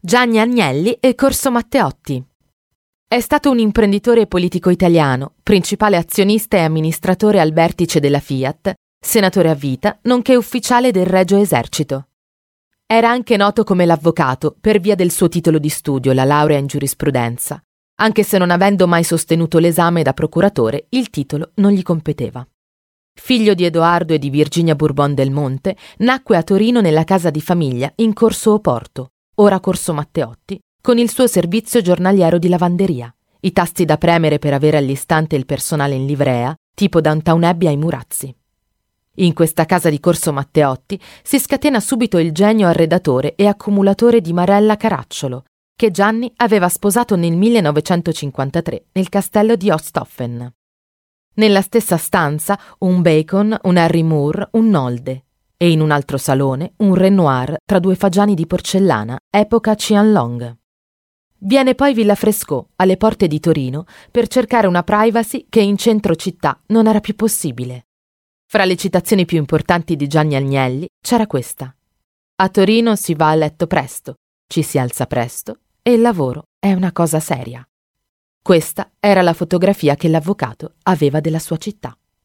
Gianni Agnelli e Corso Matteotti. È stato un imprenditore politico italiano, principale azionista e amministratore al vertice della Fiat, senatore a vita, nonché ufficiale del Regio Esercito. Era anche noto come l'avvocato per via del suo titolo di studio, la laurea in giurisprudenza, anche se non avendo mai sostenuto l'esame da procuratore, il titolo non gli competeva. Figlio di Edoardo e di Virginia Bourbon del Monte, nacque a Torino nella casa di famiglia in Corso Oporto, ora Corso Matteotti, con il suo servizio giornaliero di lavanderia, i tasti da premere per avere all'istante il personale in livrea, tipo Downtown Abbey ai Murazzi. In questa casa di Corso Matteotti si scatena subito il genio arredatore e accumulatore di Marella Caracciolo, che Gianni aveva sposato nel 1953 nel castello di Osthoffen. Nella stessa stanza un Bacon, un Harry Moore, un Nolde e in un altro salone un Renoir tra due fagiani di porcellana, epoca Qianlong. Viene poi Villa Frescò, alle porte di Torino, per cercare una privacy che in centro città non era più possibile. Fra le citazioni più importanti di Gianni Agnelli c'era questa. A Torino si va a letto presto, ci si alza presto e il lavoro è una cosa seria. Questa era la fotografia che l'avvocato aveva della sua città.